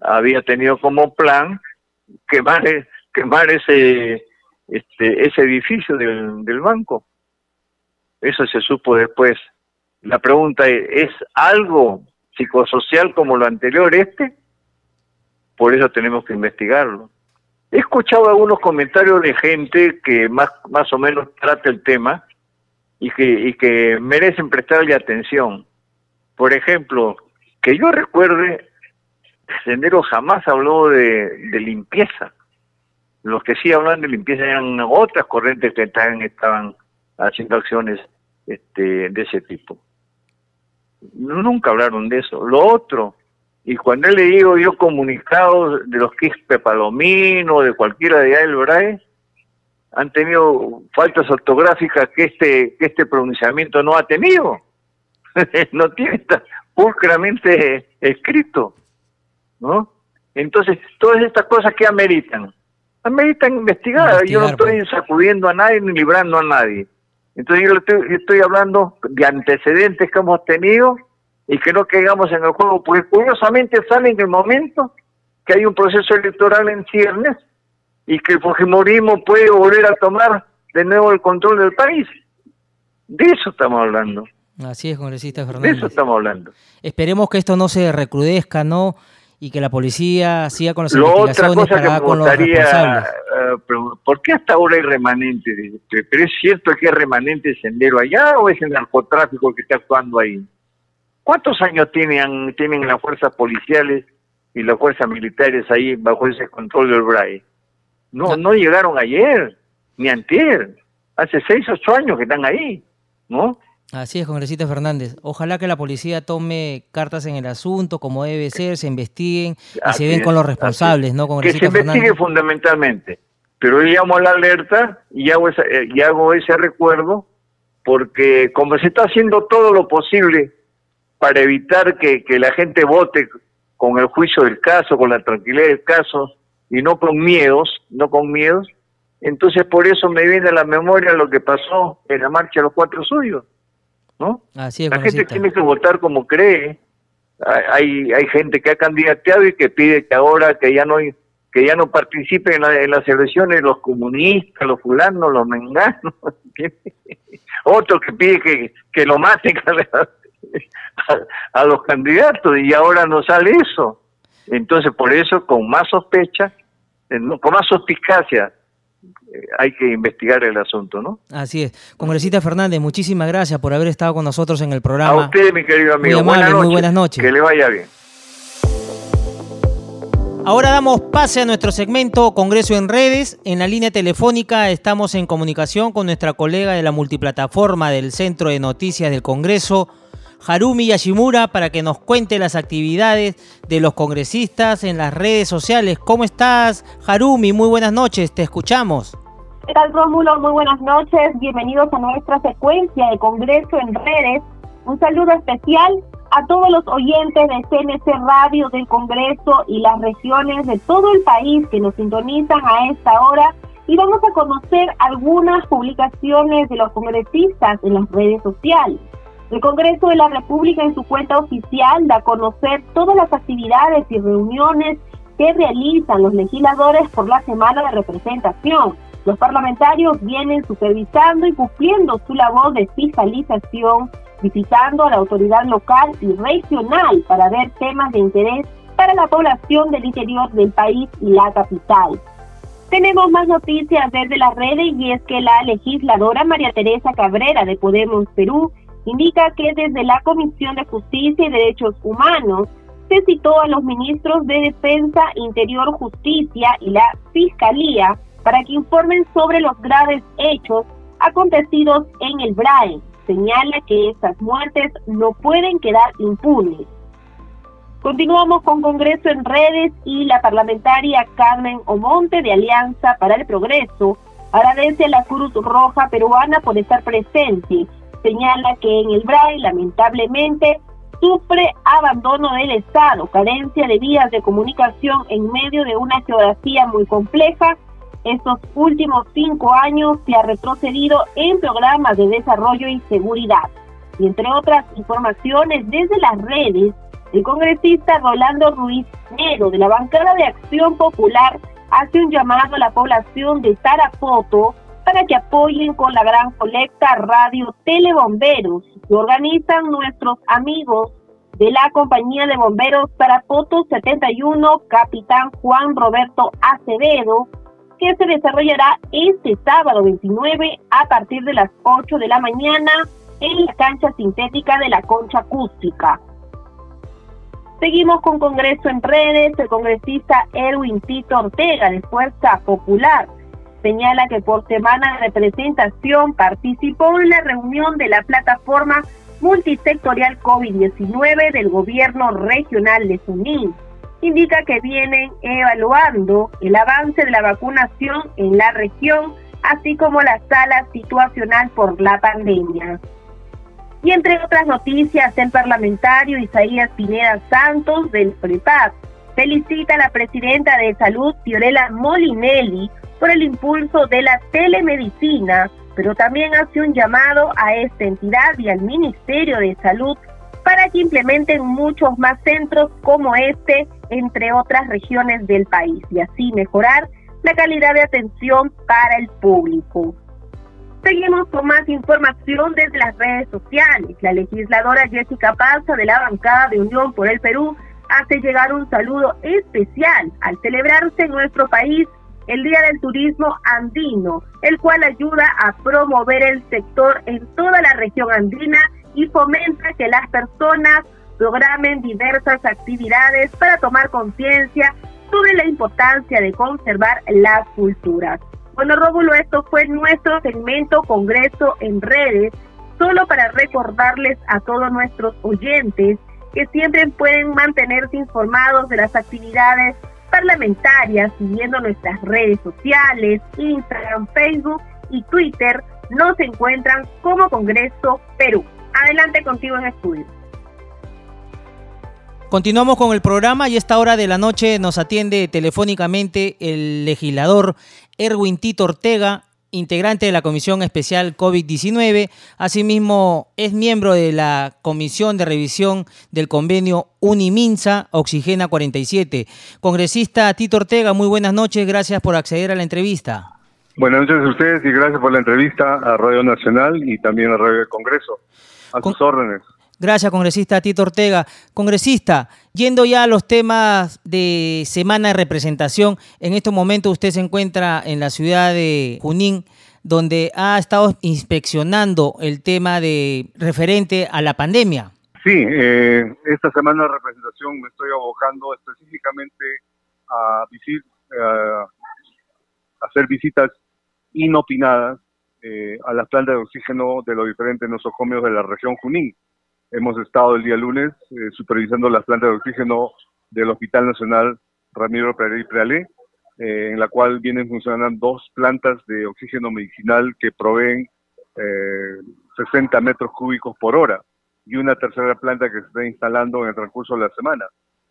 había tenido como plan quemar, quemar ese, este, ese edificio del, del banco. Eso se supo después. La pregunta es, ¿es algo psicosocial como lo anterior este? Por eso tenemos que investigarlo. He escuchado algunos comentarios de gente que más, más o menos trata el tema y que, y que merecen prestarle atención. Por ejemplo, que yo recuerde, Sendero jamás habló de, limpieza. Los que sí hablan de limpieza eran otras corrientes que estaban, estaban haciendo acciones este, de ese tipo. nunca hablaron de eso. Lo otro, y cuando he leído yo comunicados de los Quispe Palomino, de cualquiera de El Brae, han tenido faltas ortográficas que este, que este pronunciamiento no ha tenido. *laughs* no tiene está pulcramente escrito. ¿No? Entonces, todas estas cosas que ameritan, ameritan investigar. yo no estoy pues. sacudiendo a nadie ni librando a nadie. Entonces, yo estoy, estoy hablando de antecedentes que hemos tenido y que no caigamos en el juego, porque curiosamente sale en el momento que hay un proceso electoral en ciernes y que el Fujimorismo puede volver a tomar de nuevo el control del país. De eso estamos hablando. Así es, congresista Fernández. De eso estamos hablando. Esperemos que esto no se recrudezca, ¿no? Y que la policía siga con las investigaciones para con los responsables. Eh, ¿Por qué hasta ahora hay remanentes? ¿Pero es cierto que hay remanente sendero allá o es el narcotráfico que está actuando ahí? ¿Cuántos años tienen, tienen las fuerzas policiales y las fuerzas militares ahí bajo ese control del BRAE? No, no llegaron ayer, ni antier. Hace seis, ocho años que están ahí, ¿no? Así es, congresista Fernández. Ojalá que la policía tome cartas en el asunto, como debe ser, se investiguen y se den con los responsables, ¿no, congresista Que se investigue fundamentalmente. Pero yo llamo a la alerta y hago, eh, y hago ese recuerdo porque como se está haciendo todo lo posible para evitar que, la gente vote con el juicio del caso, con la tranquilidad del caso y no con miedos, no con miedos. Entonces por eso me viene a la memoria lo que pasó en la marcha de los cuatro suyos, ¿no? Así la gente tiene que votar como cree. Hay hay gente que ha candidateado y que pide que ahora que ya no que ya no participen en, las elecciones los comunistas, los fulanos, los menganos. *laughs* Otro que pide que, que lo maten *laughs* a, *laughs* los candidatos y ahora no sale eso. Entonces, por eso, con más sospecha, eh, con más suspicacia, eh, hay que investigar el asunto, ¿no? Así es. Congresista Fernández, muchísimas gracias por haber estado con nosotros en el programa. A usted, mi querido amigo. Muy buenas, noches. muy buenas noches. Que le vaya bien. Ahora damos pase a nuestro segmento Congreso en Redes. En la línea telefónica estamos en comunicación con nuestra colega de la multiplataforma del Centro de Noticias del Congreso, Harumi Yashimura para que nos cuente las actividades de los congresistas en las redes sociales. ¿Cómo estás, Harumi? Muy buenas noches, te escuchamos. ¿Qué tal, Rómulo? Muy buenas noches. Bienvenidos a nuestra secuencia de Congreso en redes. Un saludo especial a todos los oyentes de CNC Radio del Congreso y las regiones de todo el país que nos sintonizan a esta hora y vamos a conocer algunas publicaciones de los congresistas en las redes sociales. El Congreso de la República en su cuenta oficial da a conocer todas las actividades y reuniones que realizan los legisladores por la semana de representación. Los parlamentarios vienen supervisando y cumpliendo su labor de fiscalización, visitando a la autoridad local y regional para ver temas de interés para la población del interior del país y la capital. Tenemos más noticias desde las redes y es que la legisladora María Teresa Cabrera de Podemos Perú indica que desde la Comisión de Justicia y Derechos Humanos se citó a los ministros de Defensa, Interior, Justicia y la Fiscalía para que informen sobre los graves hechos acontecidos en el BRAE. Señala que estas muertes no pueden quedar impunes. Continuamos con Congreso en redes y la parlamentaria Carmen Omonte de Alianza para el Progreso agradece a la Cruz Roja peruana por estar presente señala que en el BRAE lamentablemente sufre abandono del Estado, carencia de vías de comunicación en medio de una geografía muy compleja. Estos últimos cinco años se ha retrocedido en programas de desarrollo y seguridad. Y entre otras informaciones desde las redes, el congresista Rolando Ruiz Nero de la bancada de Acción Popular hace un llamado a la población de Tarapoto para que apoyen con la gran colecta Radio Telebomberos que organizan nuestros amigos de la compañía de bomberos para Foto 71, Capitán Juan Roberto Acevedo, que se desarrollará este sábado 29 a partir de las 8 de la mañana en la cancha sintética de la Concha Acústica. Seguimos con Congreso en redes, el congresista Erwin Tito Ortega de Fuerza Popular señala que por semana de representación participó en la reunión de la plataforma multisectorial COVID-19 del gobierno regional de Junín. Indica que vienen evaluando el avance de la vacunación en la región, así como la sala situacional por la pandemia. Y entre otras noticias, el parlamentario Isaías Pineda Santos del PREPAP felicita a la presidenta de Salud, Fiorella Molinelli, por el impulso de la telemedicina, pero también hace un llamado a esta entidad y al Ministerio de Salud para que implementen muchos más centros como este, entre otras regiones del país, y así mejorar la calidad de atención para el público. Seguimos con más información desde las redes sociales. La legisladora Jessica Panza de la bancada de Unión por el Perú hace llegar un saludo especial al celebrarse en nuestro país el Día del Turismo Andino, el cual ayuda a promover el sector en toda la región andina y fomenta que las personas programen diversas actividades para tomar conciencia sobre la importancia de conservar las culturas. Bueno, Rómulo, esto fue nuestro segmento Congreso en redes, solo para recordarles a todos nuestros oyentes que siempre pueden mantenerse informados de las actividades parlamentarias siguiendo nuestras redes sociales, Instagram, Facebook y Twitter. Nos encuentran como Congreso Perú. Adelante contigo en estudio. Continuamos con el programa y a esta hora de la noche nos atiende telefónicamente el legislador Erwin Tito Ortega, integrante de la Comisión Especial COVID-19. Asimismo, es miembro de la Comisión de Revisión del Convenio Uniminsa Oxigena 47. Congresista Tito Ortega, muy buenas noches. Gracias por acceder a la entrevista. Buenas noches a ustedes y gracias por la entrevista a Radio Nacional y también a Radio del Congreso. A sus órdenes. Gracias, congresista Tito Ortega. Congresista, yendo ya a los temas de semana de representación, en estos momentos usted se encuentra en la ciudad de Junín, donde ha estado inspeccionando el tema de referente a la pandemia. Sí, eh, esta semana de representación me estoy abocando específicamente a, eh, hacer visitas inopinadas eh, a las plantas de oxígeno de los diferentes nosocomios de la región Junín. Hemos estado el día lunes eh, supervisando las plantas de oxígeno del Hospital Nacional Ramiro Prealé, eh, en la cual vienen funcionando dos plantas de oxígeno medicinal que proveen 60 eh, metros cúbicos por hora y una tercera planta que se está instalando en el transcurso de la semana.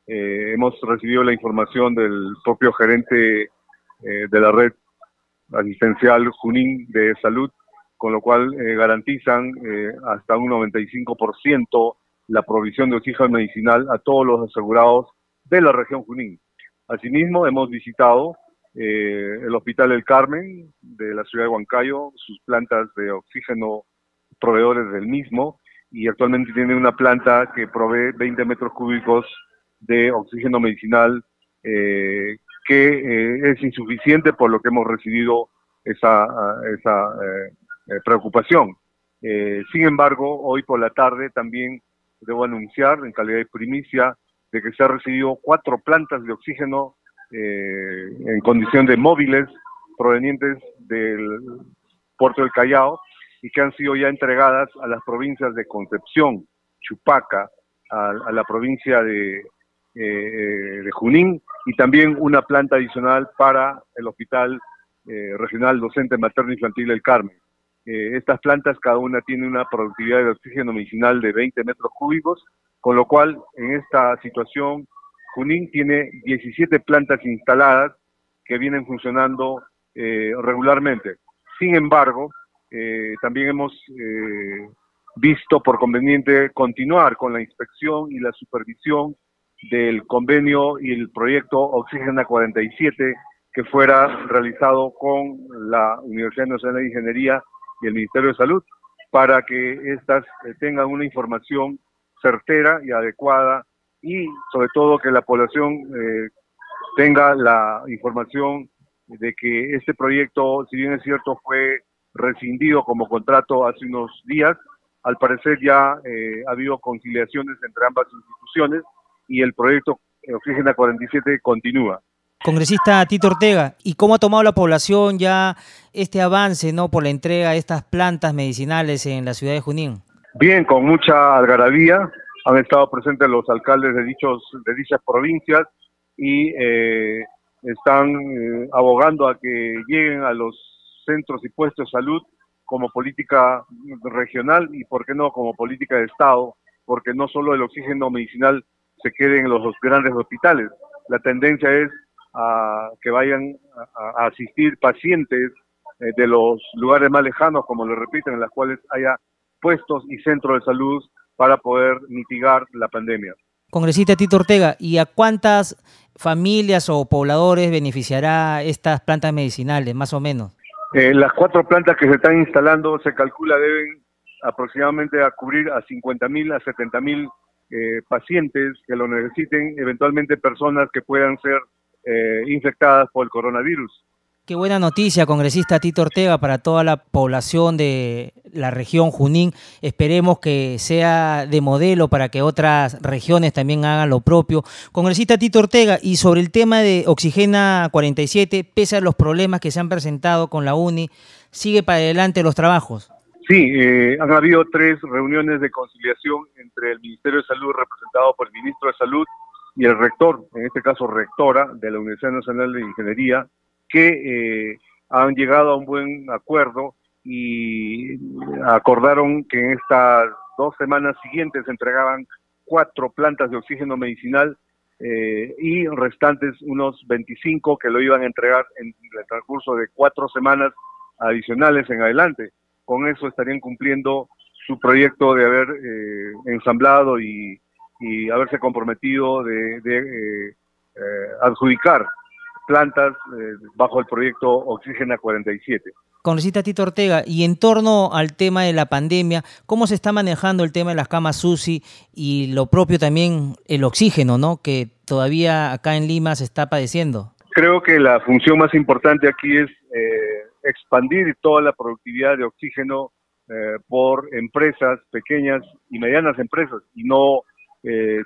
hemos recibido la información del propio gerente de la red asistencial Junín de Salud con lo cual eh, garantizan eh, hasta un 95% la provisión de oxígeno medicinal a todos los asegurados de la región Junín. Asimismo, hemos visitado eh, el Hospital El Carmen de la ciudad de Huancayo, sus plantas de oxígeno proveedores del mismo, y actualmente tiene una planta que provee 20 metros cúbicos de oxígeno medicinal que es insuficiente por lo que hemos recibido esa eh, preocupación. Eh, sin embargo, hoy por la tarde también debo anunciar, en calidad de primicia, de que se ha recibido cuatro plantas de oxígeno eh, en condición de móviles provenientes del puerto del Callao y que han sido ya entregadas a las provincias de Concepción, Chupaca, a, la provincia de, de, Junín y también una planta adicional para el Hospital Regional Docente Materno Infantil del Carmen. Eh, estas plantas cada una tiene una productividad de oxígeno medicinal de 20 metros cúbicos, con lo cual en esta situación Junín tiene 17 plantas instaladas que vienen funcionando eh, regularmente. Sin embargo, eh, también hemos visto por conveniente continuar con la inspección y la supervisión del convenio y el proyecto Oxígena 47 que fuera realizado con la Universidad Nacional de Ingeniería y el Ministerio de Salud para que éstas eh, tengan una información certera y adecuada y sobre todo que la población eh, tenga la información de que este proyecto, si bien es cierto, fue rescindido como contrato hace unos días, al parecer ya eh, ha habido conciliaciones entre ambas instituciones y el proyecto Oxígena 47 continúa. Congresista Tito Ortega, ¿y cómo ha tomado la población ya este avance no por la entrega de estas plantas medicinales en la ciudad de Junín? Bien, con mucha algarabía. Han estado presentes los alcaldes de, dichos, de dichas provincias y eh, están eh, abogando a que lleguen a los centros y puestos de salud como política regional y, por qué no, como política de Estado, porque no solo el oxígeno medicinal se quede en los grandes hospitales. La tendencia es a que vayan a, asistir pacientes eh, de los lugares más lejanos, como lo repiten, en las cuales haya puestos y centros de salud para poder mitigar la pandemia. Congresista Tito Ortega, ¿y a cuántas familias o pobladores beneficiará estas plantas medicinales, más o menos? Eh, las cuatro plantas que se están instalando se calcula deben aproximadamente a cubrir a 50 mil a 70 mil eh, pacientes que lo necesiten, eventualmente personas que puedan ser eh, infectadas por el coronavirus. Qué buena noticia, congresista Tito Ortega, para toda la población de la región Junín. Esperemos que sea de modelo para que otras regiones también hagan lo propio. Congresista Tito Ortega, y sobre el tema de Oxigena 47, pese a los problemas que se han presentado con la UNI, ¿sigue para adelante los trabajos? Sí, eh, han habido tres reuniones de conciliación entre el Ministerio de Salud, representado por el Ministro de Salud, y el rector, en este caso rectora de la Universidad Nacional de Ingeniería, que eh, han llegado a un buen acuerdo y acordaron que en estas dos semanas siguientes se entregaban cuatro plantas de oxígeno medicinal eh, y restantes unos 25 que lo iban a entregar en el transcurso de cuatro semanas adicionales en adelante. Con eso estarían cumpliendo su proyecto de haber eh, ensamblado y, haberse comprometido de, adjudicar plantas eh, bajo el proyecto Oxígena 47. Congresista Tito Ortega, y en torno al tema de la pandemia, ¿cómo se está manejando el tema de las camas UCI y lo propio también el oxígeno, ¿no? que todavía acá en Lima se está padeciendo? Creo que la función más importante aquí es eh, expandir toda la productividad de oxígeno eh, por empresas pequeñas y medianas empresas y no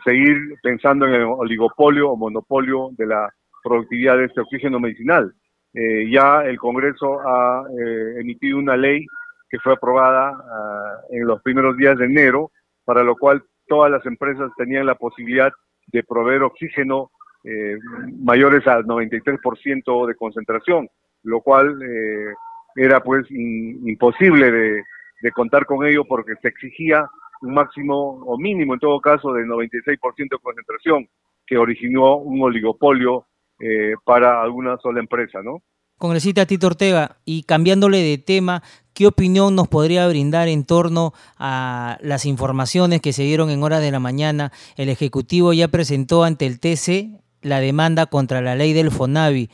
seguir pensando en el oligopolio o monopolio de la productividad de este oxígeno medicinal. Eh, ya el Congreso ha eh, emitido una ley que fue aprobada ah, en los primeros días de enero, para lo cual todas las empresas tenían la posibilidad de proveer oxígeno eh, mayores al 93% de concentración, lo cual era pues imposible de, de contar con ello porque se exigía un máximo o mínimo en todo caso de 96% de concentración, que originó un oligopolio eh, para alguna sola empresa, ¿no? Congresista Tito Ortega, y cambiándole de tema, ¿qué opinión nos podría brindar en torno a las informaciones que se dieron en horas de la mañana? El Ejecutivo ya presentó ante el TC la demanda contra la ley del FONAVI.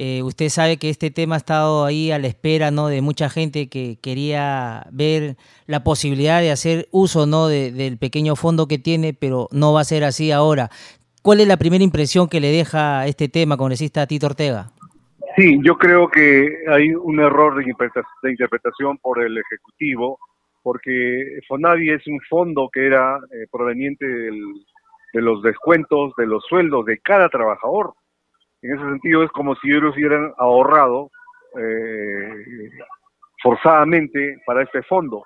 Eh, usted sabe que este tema ha estado ahí a la espera ¿no? de mucha gente que quería ver la posibilidad de hacer uso ¿no? del pequeño fondo que tiene, pero no va a ser así ahora. ¿Cuál es la primera impresión que le deja este tema, congresista Tito Ortega? Sí, yo creo que hay un error de interpretación por el Ejecutivo, porque Fonavi es un fondo que era eh, proveniente de los descuentos de los sueldos de cada trabajador. En ese sentido es como si ellos hubieran ahorrado eh, forzadamente para este fondo.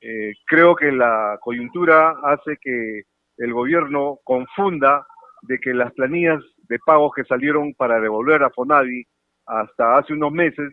Eh, creo que la coyuntura hace que el gobierno confunda de que las planillas de pagos que salieron para devolver a Fonavi hasta hace unos meses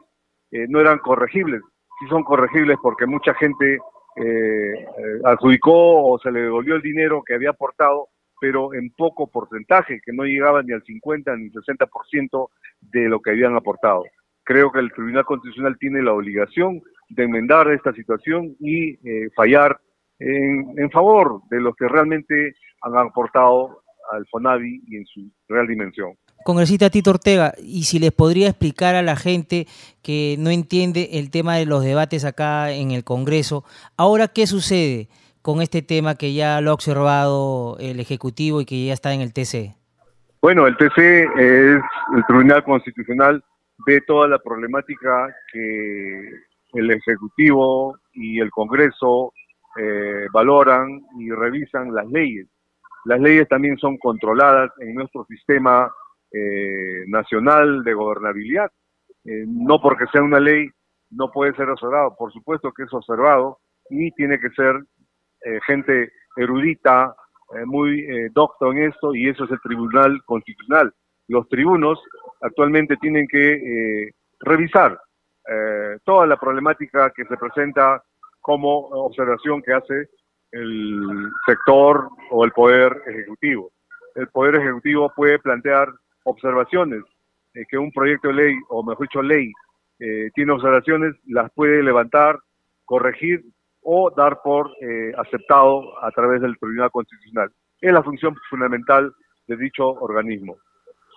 eh, no eran corregibles. Sí son corregibles porque mucha gente eh, eh, adjudicó o se le devolvió el dinero que había aportado, pero en poco porcentaje, que no llegaba ni al 50 ni al 60% de lo que habían aportado. Creo que el Tribunal Constitucional tiene la obligación de enmendar esta situación y fallar en, en favor de los que realmente han aportado al FONAVI y en su real dimensión. Congresista Tito Ortega, y si les podría explicar a la gente que no entiende el tema de los debates acá en el Congreso, ahora qué sucede con este tema que ya lo ha observado el Ejecutivo y que ya está en el TC. Bueno, el TC es el Tribunal Constitucional, ve toda la problemática que el Ejecutivo y el Congreso eh, valoran y revisan las leyes las leyes también son controladas en nuestro sistema eh, nacional de gobernabilidad. Eh, no porque sea una ley no puede ser observado, por supuesto que es observado y tiene que ser gente erudita, eh, muy eh, docto en esto, y eso es el Tribunal Constitucional. Los tribunos actualmente tienen que revisar toda la problemática que se presenta como observación que hace el sector o el Poder Ejecutivo. El Poder Ejecutivo puede plantear observaciones que un proyecto de ley, o mejor dicho, ley, tiene observaciones, las puede levantar, corregir o dar por eh, aceptado a través del Tribunal Constitucional. Es la función fundamental de dicho organismo.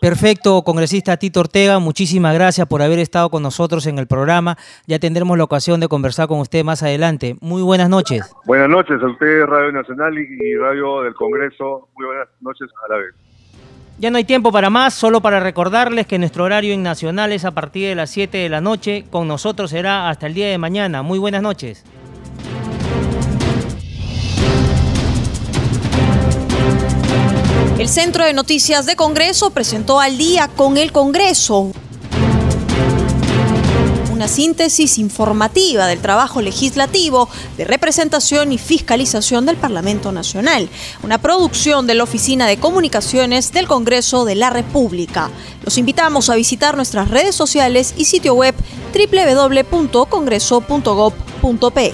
Perfecto, congresista Tito Ortega, muchísimas gracias por haber estado con nosotros en el programa. Ya tendremos la ocasión de conversar con usted más adelante. Muy buenas noches. Buenas noches a usted, Radio Nacional y Radio del Congreso. Muy buenas noches a la vez. Ya no hay tiempo para más, solo para recordarles que nuestro horario en Nacional es a partir de las 7 de la noche. Con nosotros será hasta el día de mañana. Muy buenas noches. El Centro de Noticias de Congreso presentó al día con el Congreso una síntesis informativa del trabajo legislativo de representación y fiscalización del Parlamento Nacional, una producción de la Oficina de Comunicaciones del Congreso de la República. Los invitamos a visitar nuestras redes sociales y sitio web www.congreso.gov.pe.